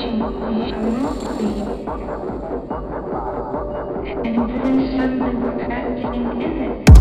and there's something actually in it.